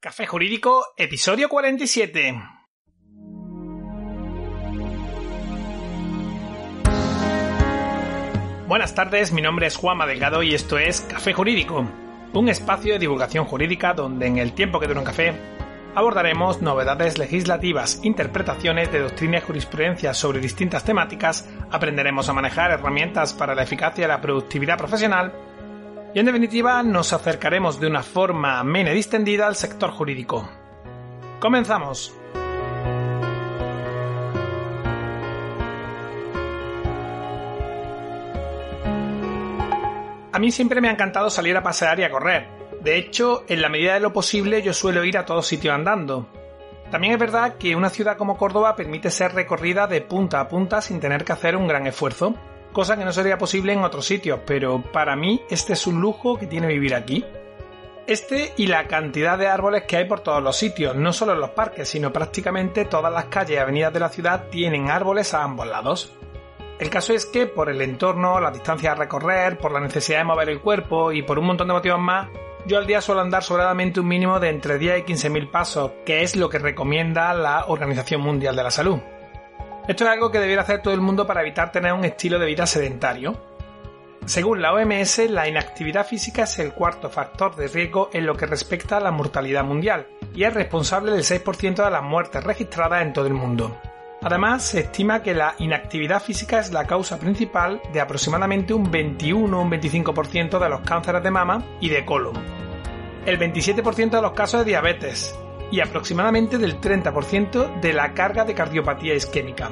Café Jurídico, episodio 47. Buenas tardes, mi nombre es Juanma Delgado y esto es Café Jurídico, un espacio de divulgación jurídica donde en el tiempo que dura un café abordaremos novedades legislativas, interpretaciones de doctrina y jurisprudencia sobre distintas temáticas, aprenderemos a manejar herramientas para la eficacia y la productividad profesional y en definitiva nos acercaremos de una forma amena y distendida al sector jurídico. Comenzamos. A mí siempre me ha encantado salir a pasear y a correr. De hecho, en la medida de lo posible yo suelo ir a todo sitio andando. También es verdad que una ciudad como Córdoba permite ser recorrida de punta a punta sin tener que hacer un gran esfuerzo cosa que no sería posible en otros sitios, pero para mí este es un lujo que tiene vivir aquí. Este y la cantidad de árboles que hay por todos los sitios, no solo en los parques, sino prácticamente todas las calles y avenidas de la ciudad tienen árboles a ambos lados. El caso es que por el entorno, la distancia a recorrer, por la necesidad de mover el cuerpo y por un montón de motivos más, yo al día suelo andar sobradamente un mínimo de entre 10 y 15 mil pasos, que es lo que recomienda la Organización Mundial de la Salud. Esto es algo que debiera hacer todo el mundo para evitar tener un estilo de vida sedentario. Según la OMS, la inactividad física es el cuarto factor de riesgo en lo que respecta a la mortalidad mundial y es responsable del 6% de las muertes registradas en todo el mundo. Además, se estima que la inactividad física es la causa principal de aproximadamente un 21 o un 25% de los cánceres de mama y de colon, el 27% de los casos de diabetes, y aproximadamente del 30% de la carga de cardiopatía isquémica.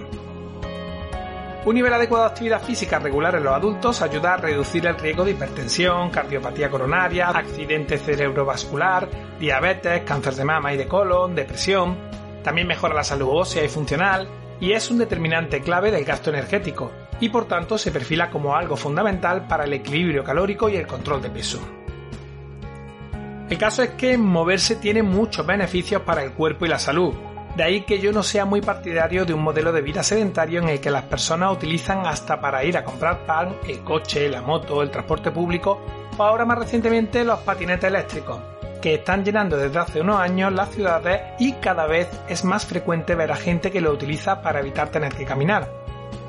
Un nivel adecuado de actividad física regular en los adultos ayuda a reducir el riesgo de hipertensión, cardiopatía coronaria, accidente cerebrovascular, diabetes, cáncer de mama y de colon, depresión. También mejora la salud ósea y funcional y es un determinante clave del gasto energético y por tanto se perfila como algo fundamental para el equilibrio calórico y el control de peso. El caso es que moverse tiene muchos beneficios para el cuerpo y la salud. De ahí que yo no sea muy partidario de un modelo de vida sedentario en el que las personas utilizan hasta para ir a comprar pan el coche, la moto, el transporte público o ahora más recientemente los patinetes eléctricos, que están llenando desde hace unos años las ciudades y cada vez es más frecuente ver a gente que lo utiliza para evitar tener que caminar.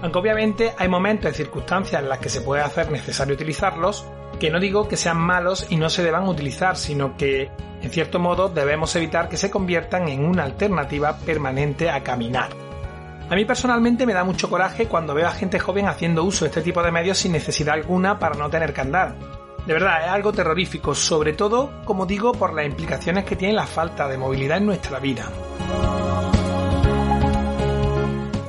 Aunque obviamente hay momentos y circunstancias en las que se puede hacer necesario utilizarlos, que no digo que sean malos y no se deban utilizar, sino que, en cierto modo, debemos evitar que se conviertan en una alternativa permanente a caminar. A mí personalmente me da mucho coraje cuando veo a gente joven haciendo uso de este tipo de medios sin necesidad alguna para no tener que andar. De verdad, es algo terrorífico, sobre todo, como digo, por las implicaciones que tiene la falta de movilidad en nuestra vida.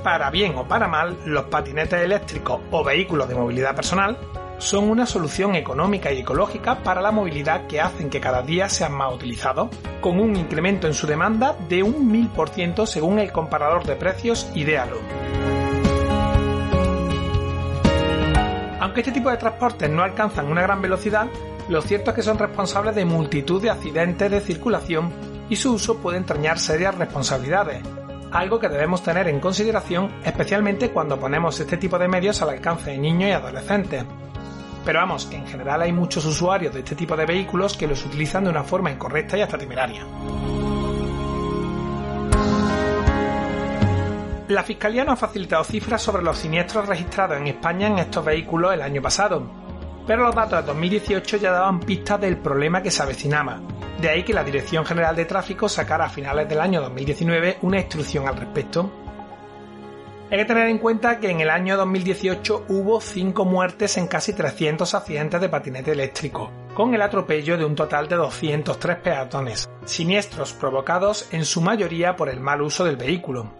Para bien o para mal, los patinetes eléctricos o vehículos de movilidad personal son una solución económica y ecológica para la movilidad que hacen que cada día sean más utilizados, con un incremento en su demanda de un 1000% según el comparador de precios Idealo. Aunque este tipo de transportes no alcanzan una gran velocidad, lo cierto es que son responsables de multitud de accidentes de circulación y su uso puede entrañar serias responsabilidades, algo que debemos tener en consideración especialmente cuando ponemos este tipo de medios al alcance de niños y adolescentes, pero vamos, que en general hay muchos usuarios de este tipo de vehículos que los utilizan de una forma incorrecta y hasta temeraria. La Fiscalía nos ha facilitado cifras sobre los siniestros registrados en España en estos vehículos el año pasado, pero los datos de 2018 ya daban pistas del problema que se avecinaba. De ahí que la Dirección General de Tráfico sacara a finales del año 2019 una instrucción al respecto. Hay que tener en cuenta que en el año 2018 hubo 5 muertes en casi 300 accidentes de patinete eléctrico, con el atropello de un total de 203 peatones, siniestros provocados en su mayoría por el mal uso del vehículo.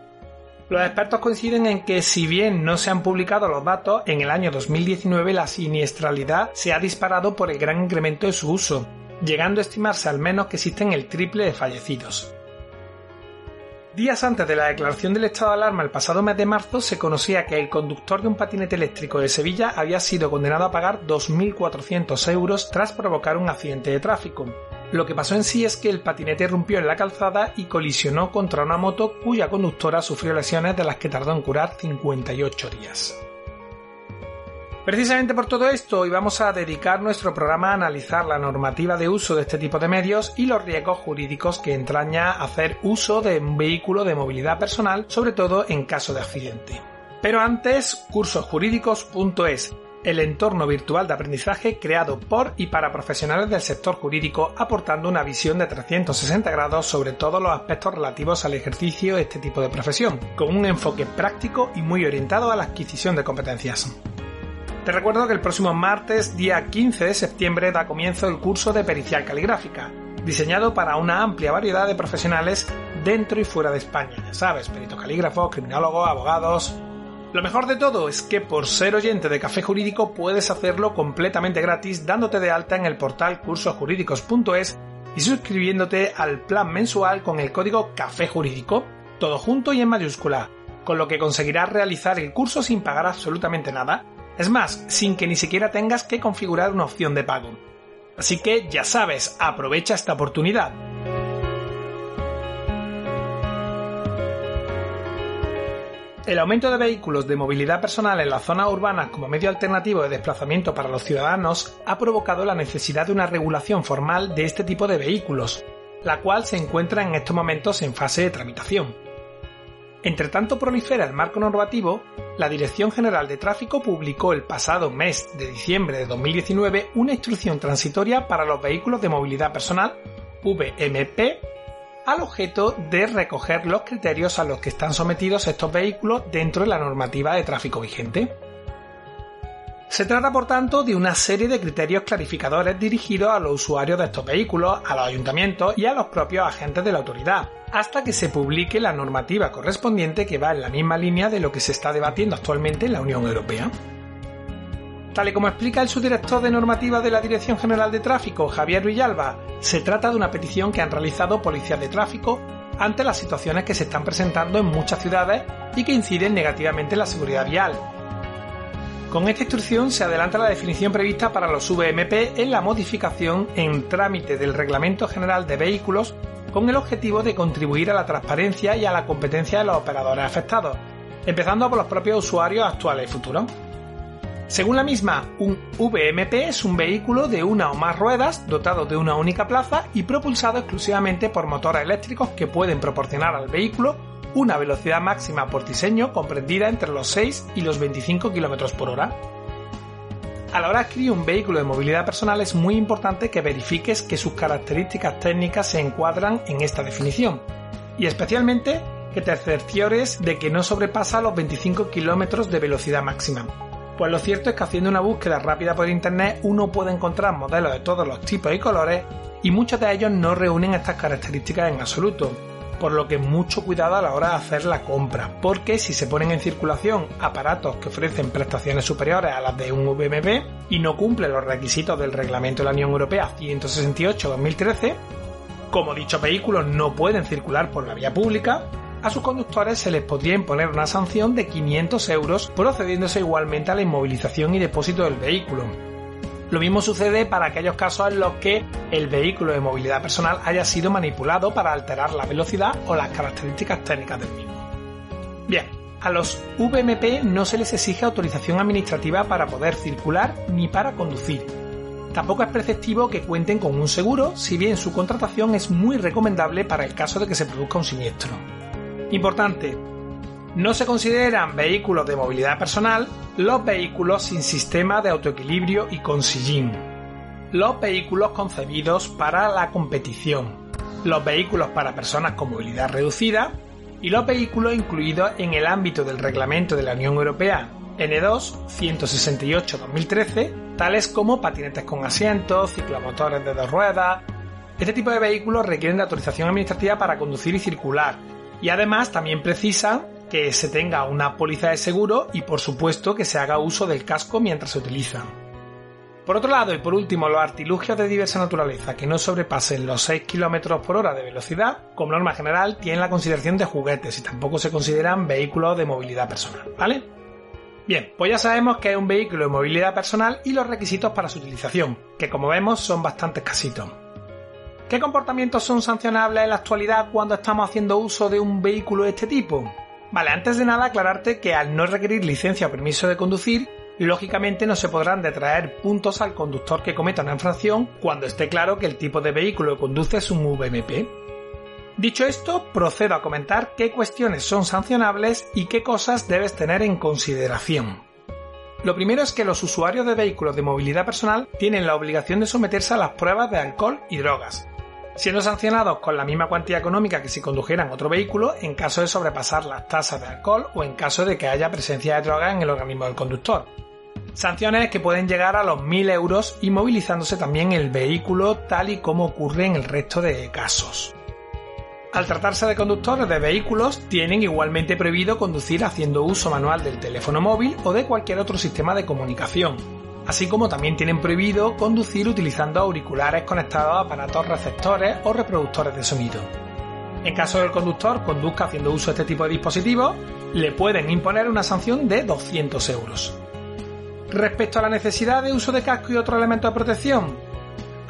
Los expertos coinciden en que si bien no se han publicado los datos, en el año 2019 la siniestralidad se ha disparado por el gran incremento de su uso, llegando a estimarse al menos que existen el triple de fallecidos. Días antes de la declaración del estado de alarma el pasado mes de marzo se conocía que el conductor de un patinete eléctrico de Sevilla había sido condenado a pagar 2.400 euros tras provocar un accidente de tráfico. Lo que pasó en sí es que el patinete rompió en la calzada y colisionó contra una moto cuya conductora sufrió lesiones de las que tardó en curar 58 días. Precisamente por todo esto, hoy vamos a dedicar nuestro programa a analizar la normativa de uso de este tipo de medios y los riesgos jurídicos que entraña hacer uso de un vehículo de movilidad personal, sobre todo en caso de accidente. Pero antes, cursosjurídicos.es, el entorno virtual de aprendizaje creado por y para profesionales del sector jurídico, aportando una visión de 360 grados sobre todos los aspectos relativos al ejercicio de este tipo de profesión, con un enfoque práctico y muy orientado a la adquisición de competencias. Te recuerdo que el próximo martes, día 15 de septiembre, da comienzo el curso de pericial caligráfica, diseñado para una amplia variedad de profesionales dentro y fuera de España. Ya sabes, peritos calígrafos, criminólogos, abogados. Lo mejor de todo es que por ser oyente de Café Jurídico puedes hacerlo completamente gratis dándote de alta en el portal cursosjurídicos.es y suscribiéndote al plan mensual con el código Café Jurídico, todo junto y en mayúscula, con lo que conseguirás realizar el curso sin pagar absolutamente nada es más, sin que ni siquiera tengas que configurar una opción de pago. Así que ya sabes, aprovecha esta oportunidad. El aumento de vehículos de movilidad personal en las zonas urbanas como medio alternativo de desplazamiento para los ciudadanos ha provocado la necesidad de una regulación formal de este tipo de vehículos, la cual se encuentra en estos momentos en fase de tramitación. Entre tanto prolifera el marco normativo, la Dirección General de Tráfico publicó el pasado mes de diciembre de 2019 una instrucción transitoria para los vehículos de movilidad personal, VMP, al objeto de recoger los criterios a los que están sometidos estos vehículos dentro de la normativa de tráfico vigente. Se trata, por tanto, de una serie de criterios clarificadores dirigidos a los usuarios de estos vehículos, a los ayuntamientos y a los propios agentes de la autoridad, hasta que se publique la normativa correspondiente que va en la misma línea de lo que se está debatiendo actualmente en la Unión Europea. Tal y como explica el subdirector de normativa de la Dirección General de Tráfico, Javier Villalba, se trata de una petición que han realizado policías de tráfico ante las situaciones que se están presentando en muchas ciudades y que inciden negativamente en la seguridad vial, con esta instrucción se adelanta la definición prevista para los VMP en la modificación en trámite del Reglamento General de Vehículos con el objetivo de contribuir a la transparencia y a la competencia de los operadores afectados, empezando por los propios usuarios actuales y futuros. Según la misma, un VMP es un vehículo de una o más ruedas dotado de una única plaza y propulsado exclusivamente por motores eléctricos que pueden proporcionar al vehículo una velocidad máxima por diseño comprendida entre los 6 y los 25 km por hora. A la hora de adquirir un vehículo de movilidad personal es muy importante que verifiques que sus características técnicas se encuadran en esta definición y especialmente que te cerciores de que no sobrepasa los 25 km de velocidad máxima. Pues lo cierto es que haciendo una búsqueda rápida por internet uno puede encontrar modelos de todos los tipos y colores y muchos de ellos no reúnen estas características en absoluto por lo que mucho cuidado a la hora de hacer la compra, porque si se ponen en circulación aparatos que ofrecen prestaciones superiores a las de un VMP y no cumplen los requisitos del Reglamento de la Unión Europea 168-2013, como dichos vehículos no pueden circular por la vía pública, a sus conductores se les podría imponer una sanción de 500 euros procediéndose igualmente a la inmovilización y depósito del vehículo, lo mismo sucede para aquellos casos en los que el vehículo de movilidad personal haya sido manipulado para alterar la velocidad o las características técnicas del mismo. Bien, a los VMP no se les exige autorización administrativa para poder circular ni para conducir. Tampoco es preceptivo que cuenten con un seguro, si bien su contratación es muy recomendable para el caso de que se produzca un siniestro. Importante, no se consideran vehículos de movilidad personal los vehículos sin sistema de autoequilibrio y con sillín, los vehículos concebidos para la competición, los vehículos para personas con movilidad reducida y los vehículos incluidos en el ámbito del reglamento de la Unión Europea N2 168-2013, tales como patinetes con asientos, ciclomotores de dos ruedas. Este tipo de vehículos requieren de autorización administrativa para conducir y circular, y además también precisan que se tenga una póliza de seguro y por supuesto que se haga uso del casco mientras se utiliza. Por otro lado, y por último, los artilugios de diversa naturaleza que no sobrepasen los 6 km por hora de velocidad, como norma general, tienen la consideración de juguetes y tampoco se consideran vehículos de movilidad personal, ¿vale? Bien, pues ya sabemos que es un vehículo de movilidad personal y los requisitos para su utilización, que como vemos son bastante escasitos. ¿Qué comportamientos son sancionables en la actualidad cuando estamos haciendo uso de un vehículo de este tipo? Vale, antes de nada aclararte que al no requerir licencia o permiso de conducir, Lógicamente no se podrán detraer puntos al conductor que cometa una infracción cuando esté claro que el tipo de vehículo que conduce es un VMP. Dicho esto, procedo a comentar qué cuestiones son sancionables y qué cosas debes tener en consideración. Lo primero es que los usuarios de vehículos de movilidad personal tienen la obligación de someterse a las pruebas de alcohol y drogas, siendo sancionados con la misma cuantía económica que si condujeran otro vehículo en caso de sobrepasar las tasas de alcohol o en caso de que haya presencia de drogas en el organismo del conductor. Sanciones que pueden llegar a los 1.000 euros inmovilizándose también el vehículo tal y como ocurre en el resto de casos. Al tratarse de conductores de vehículos, tienen igualmente prohibido conducir haciendo uso manual del teléfono móvil o de cualquier otro sistema de comunicación, así como también tienen prohibido conducir utilizando auriculares conectados a aparatos receptores o reproductores de sonido. En caso del conductor conduzca haciendo uso de este tipo de dispositivos, le pueden imponer una sanción de 200 euros. Respecto a la necesidad de uso de casco y otros elementos de protección,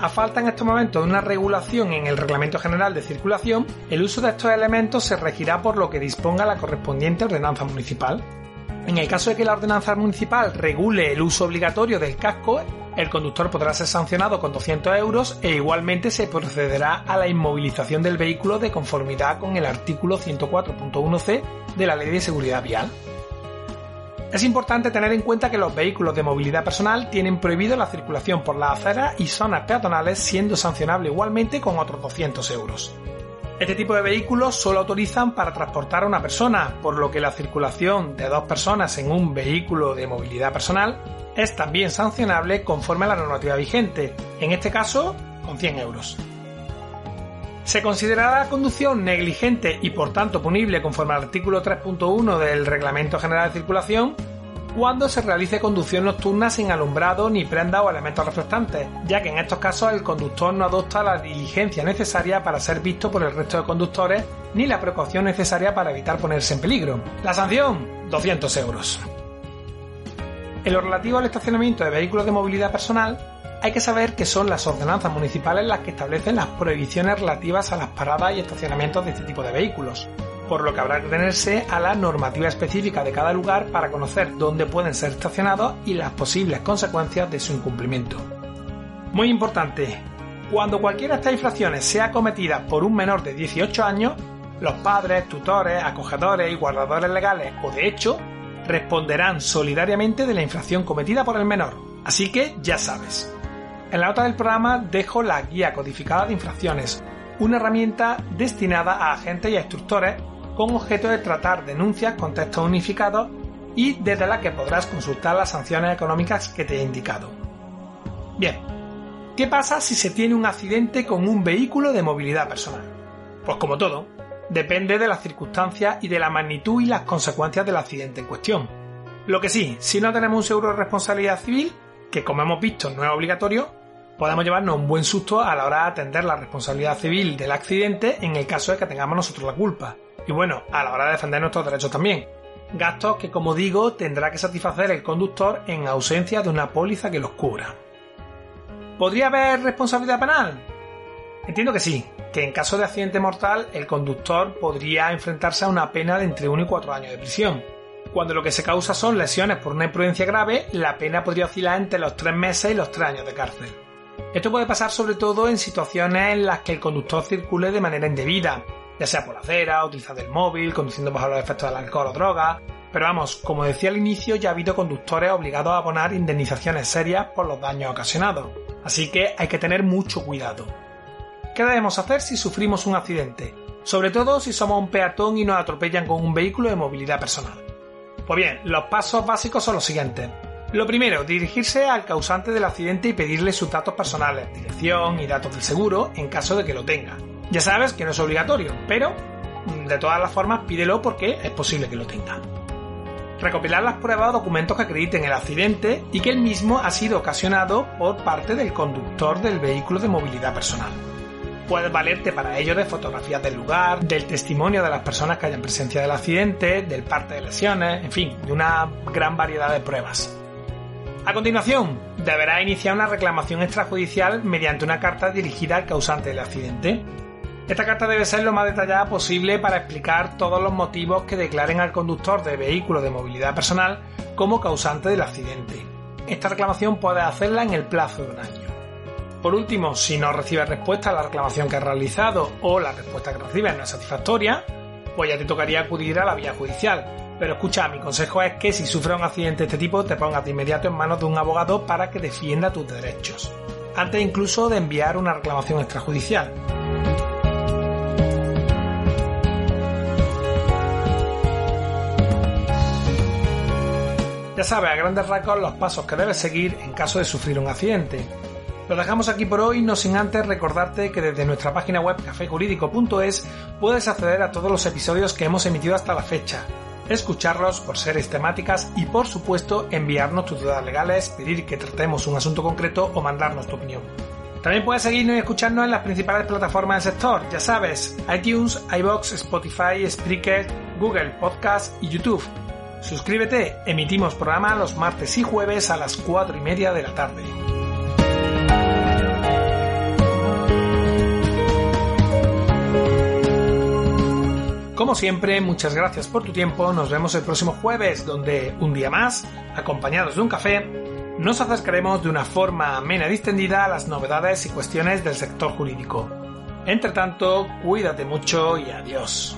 a falta en estos momentos de una regulación en el Reglamento General de Circulación, el uso de estos elementos se regirá por lo que disponga la correspondiente ordenanza municipal. En el caso de que la ordenanza municipal regule el uso obligatorio del casco, el conductor podrá ser sancionado con 200 euros e igualmente se procederá a la inmovilización del vehículo de conformidad con el artículo 104.1c de la Ley de Seguridad Vial. Es importante tener en cuenta que los vehículos de movilidad personal tienen prohibido la circulación por las aceras y zonas peatonales siendo sancionable igualmente con otros 200 euros. Este tipo de vehículos solo autorizan para transportar a una persona, por lo que la circulación de dos personas en un vehículo de movilidad personal es también sancionable conforme a la normativa vigente, en este caso con 100 euros. Se considerará la conducción negligente y por tanto punible conforme al artículo 3.1 del Reglamento General de Circulación cuando se realice conducción nocturna sin alumbrado ni prenda o elementos reflectantes, ya que en estos casos el conductor no adopta la diligencia necesaria para ser visto por el resto de conductores ni la precaución necesaria para evitar ponerse en peligro. La sanción, 200 euros. En lo relativo al estacionamiento de vehículos de movilidad personal, hay que saber que son las ordenanzas municipales las que establecen las prohibiciones relativas a las paradas y estacionamientos de este tipo de vehículos, por lo que habrá que tenerse a la normativa específica de cada lugar para conocer dónde pueden ser estacionados y las posibles consecuencias de su incumplimiento. Muy importante, cuando cualquiera de estas infracciones sea cometida por un menor de 18 años, los padres, tutores, acogedores y guardadores legales o de hecho responderán solidariamente de la infracción cometida por el menor. Así que ya sabes. En la nota del programa dejo la guía codificada de infracciones, una herramienta destinada a agentes y a instructores con objeto de tratar denuncias con textos unificados y desde la que podrás consultar las sanciones económicas que te he indicado. Bien, ¿qué pasa si se tiene un accidente con un vehículo de movilidad personal? Pues como todo, depende de las circunstancias y de la magnitud y las consecuencias del accidente en cuestión. Lo que sí, si no tenemos un seguro de responsabilidad civil, que como hemos visto no es obligatorio, podemos llevarnos un buen susto a la hora de atender la responsabilidad civil del accidente en el caso de que tengamos nosotros la culpa. Y bueno, a la hora de defender nuestros derechos también. Gastos que, como digo, tendrá que satisfacer el conductor en ausencia de una póliza que los cubra. ¿Podría haber responsabilidad penal? Entiendo que sí, que en caso de accidente mortal el conductor podría enfrentarse a una pena de entre 1 y 4 años de prisión. Cuando lo que se causa son lesiones por una imprudencia grave, la pena podría oscilar entre los 3 meses y los 3 años de cárcel. Esto puede pasar sobre todo en situaciones en las que el conductor circule de manera indebida, ya sea por la acera, utilizando el móvil, conduciendo bajo los efectos del alcohol o droga. Pero vamos, como decía al inicio, ya ha habido conductores obligados a abonar indemnizaciones serias por los daños ocasionados. Así que hay que tener mucho cuidado. ¿Qué debemos hacer si sufrimos un accidente? Sobre todo si somos un peatón y nos atropellan con un vehículo de movilidad personal. Pues bien, los pasos básicos son los siguientes. Lo primero, dirigirse al causante del accidente y pedirle sus datos personales, dirección y datos del seguro en caso de que lo tenga. Ya sabes que no es obligatorio, pero mm, de todas las formas pídelo porque es posible que lo tenga. Recopilar las pruebas o documentos que acrediten el accidente y que el mismo ha sido ocasionado por parte del conductor del vehículo de movilidad personal. Puedes valerte para ello de fotografías del lugar, del testimonio de las personas que hayan presencia del accidente, del parte de lesiones, en fin, de una gran variedad de pruebas. A continuación, deberá iniciar una reclamación extrajudicial mediante una carta dirigida al causante del accidente. Esta carta debe ser lo más detallada posible para explicar todos los motivos que declaren al conductor de vehículo de movilidad personal como causante del accidente. Esta reclamación puedes hacerla en el plazo de un año. Por último, si no recibes respuesta a la reclamación que has realizado o la respuesta que recibes no es satisfactoria, pues ya te tocaría acudir a la vía judicial. Pero escucha, mi consejo es que si sufres un accidente de este tipo te pongas de inmediato en manos de un abogado para que defienda tus derechos, antes incluso de enviar una reclamación extrajudicial. Ya sabes a grandes rasgos los pasos que debes seguir en caso de sufrir un accidente. Lo dejamos aquí por hoy, no sin antes recordarte que desde nuestra página web cafejurídico.es puedes acceder a todos los episodios que hemos emitido hasta la fecha, escucharlos por series temáticas y por supuesto enviarnos tus dudas legales, pedir que tratemos un asunto concreto o mandarnos tu opinión. También puedes seguirnos y escucharnos en las principales plataformas del sector, ya sabes, iTunes, iBox, Spotify, Spreaker, Google Podcast y YouTube. Suscríbete, emitimos programa los martes y jueves a las 4 y media de la tarde. Como siempre, muchas gracias por tu tiempo. Nos vemos el próximo jueves, donde un día más, acompañados de un café, nos acercaremos de una forma amena y distendida a las novedades y cuestiones del sector jurídico. Entre tanto, cuídate mucho y adiós.